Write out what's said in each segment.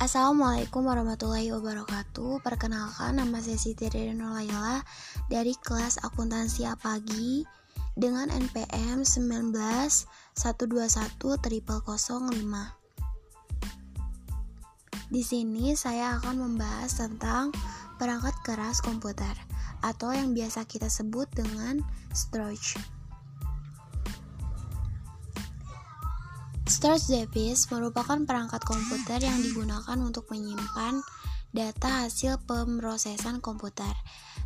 Assalamualaikum warahmatullahi wabarakatuh. Perkenalkan nama saya Siti Rino Laila Dari kelas akuntansi Apagi Dengan NPM 19 121 005 Di sini saya akan membahas tentang perangkat keras komputer Atau yang biasa kita sebut dengan storage Storage device merupakan perangkat komputer yang digunakan untuk menyimpan data hasil pemrosesan komputer.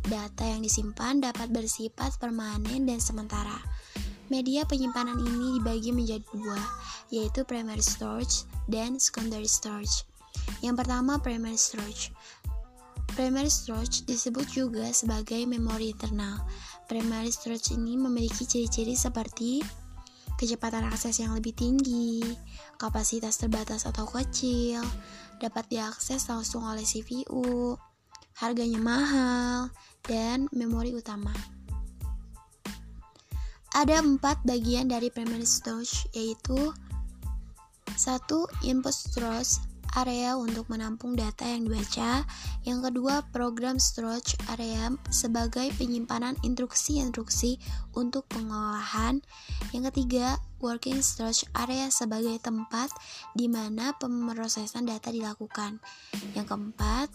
Data yang disimpan dapat bersifat permanen dan sementara. Media penyimpanan ini dibagi menjadi dua, yaitu primary storage dan secondary storage. Yang pertama, primary storage. Primary storage disebut juga sebagai memori internal. Primary storage ini memiliki ciri-ciri seperti kecepatan akses yang lebih tinggi, kapasitas terbatas atau kecil, dapat diakses langsung oleh CPU, harganya mahal, dan memori utama. Ada empat bagian dari primary storage, yaitu satu input storage area untuk menampung data yang dibaca. Yang kedua, program storage area sebagai penyimpanan instruksi-instruksi untuk pengolahan. Yang ketiga, working storage area sebagai tempat di mana pemrosesan data dilakukan. Yang keempat,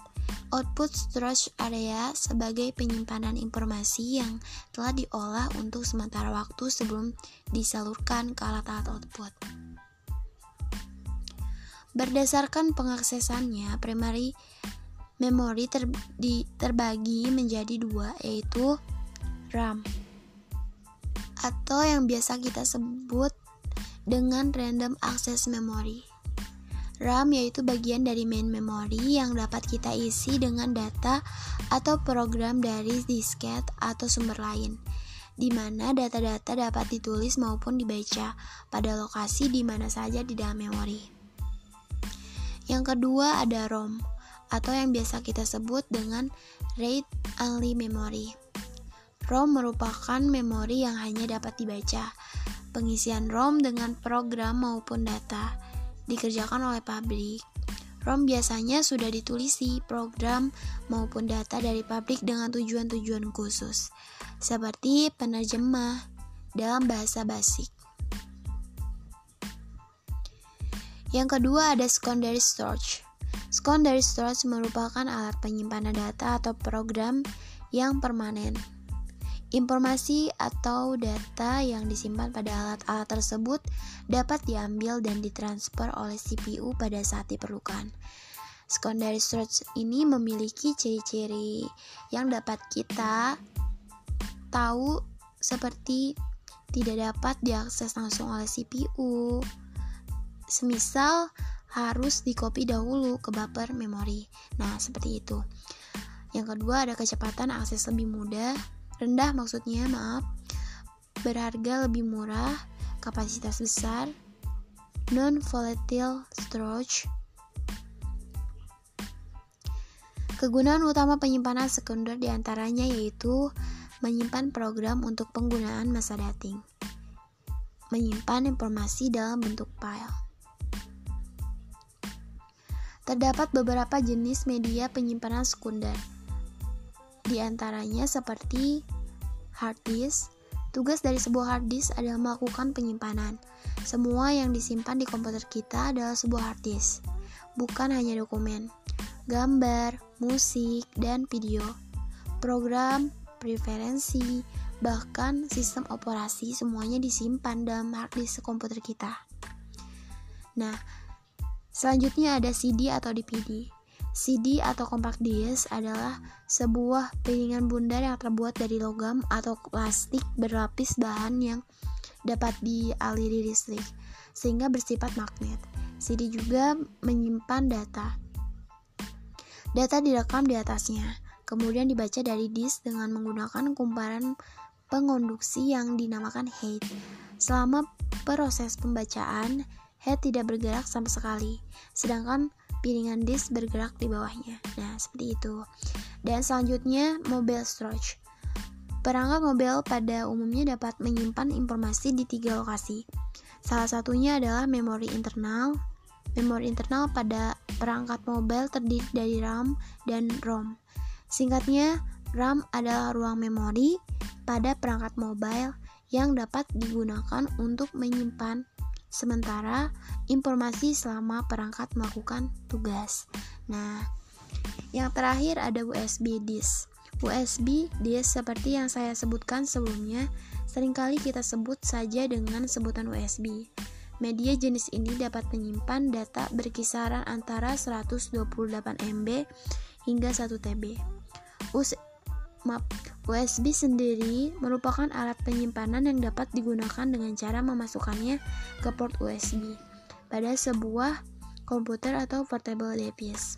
output storage area sebagai penyimpanan informasi yang telah diolah untuk sementara waktu sebelum disalurkan ke alat-alat output. Berdasarkan pengaksesannya, primary memory ter, di, terbagi menjadi dua, yaitu RAM atau yang biasa kita sebut dengan random access memory. RAM yaitu bagian dari main memory yang dapat kita isi dengan data atau program dari disket atau sumber lain, di mana data-data dapat ditulis maupun dibaca pada lokasi di mana saja di dalam memori. Yang kedua ada ROM atau yang biasa kita sebut dengan Read Only Memory. ROM merupakan memori yang hanya dapat dibaca. Pengisian ROM dengan program maupun data dikerjakan oleh pabrik. ROM biasanya sudah ditulisi program maupun data dari pabrik dengan tujuan-tujuan khusus, seperti penerjemah dalam bahasa basic. Yang kedua ada secondary storage. Secondary storage merupakan alat penyimpanan data atau program yang permanen. Informasi atau data yang disimpan pada alat-alat tersebut dapat diambil dan ditransfer oleh CPU pada saat diperlukan. Secondary storage ini memiliki ciri-ciri yang dapat kita tahu seperti tidak dapat diakses langsung oleh CPU, semisal harus dikopi dahulu ke buffer memori. Nah, seperti itu. Yang kedua ada kecepatan akses lebih mudah, rendah maksudnya, maaf. Berharga lebih murah, kapasitas besar, non volatile storage. Kegunaan utama penyimpanan sekunder di antaranya yaitu menyimpan program untuk penggunaan masa dating, menyimpan informasi dalam bentuk file, Terdapat beberapa jenis media penyimpanan sekunder. Di antaranya seperti hard disk. Tugas dari sebuah hard disk adalah melakukan penyimpanan. Semua yang disimpan di komputer kita adalah sebuah hard disk, bukan hanya dokumen, gambar, musik, dan video. Program, preferensi, bahkan sistem operasi semuanya disimpan dalam hard disk komputer kita. Nah, Selanjutnya ada CD atau DVD. CD atau compact disc adalah sebuah piringan bundar yang terbuat dari logam atau plastik berlapis bahan yang dapat dialiri listrik sehingga bersifat magnet. CD juga menyimpan data. Data direkam di atasnya, kemudian dibaca dari disk dengan menggunakan kumparan pengonduksi yang dinamakan head. Selama proses pembacaan, head tidak bergerak sama sekali, sedangkan piringan disk bergerak di bawahnya. Nah, seperti itu. Dan selanjutnya, mobile storage. Perangkat mobile pada umumnya dapat menyimpan informasi di tiga lokasi. Salah satunya adalah memori internal, Memori internal pada perangkat mobile terdiri dari RAM dan ROM. Singkatnya, RAM adalah ruang memori pada perangkat mobile yang dapat digunakan untuk menyimpan sementara informasi selama perangkat melakukan tugas. Nah, yang terakhir ada USB disk. USB disk seperti yang saya sebutkan sebelumnya, sering kali kita sebut saja dengan sebutan USB. Media jenis ini dapat menyimpan data berkisaran antara 128 MB hingga 1 TB. Maaf, USB sendiri merupakan alat penyimpanan yang dapat digunakan dengan cara memasukkannya ke port USB pada sebuah komputer atau portable device.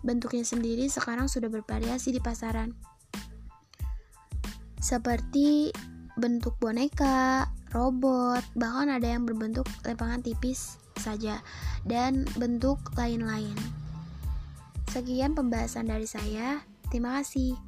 Bentuknya sendiri sekarang sudah bervariasi di pasaran. Seperti bentuk boneka, robot, bahkan ada yang berbentuk lempengan tipis saja, dan bentuk lain-lain. Sekian pembahasan dari saya. Terima kasih.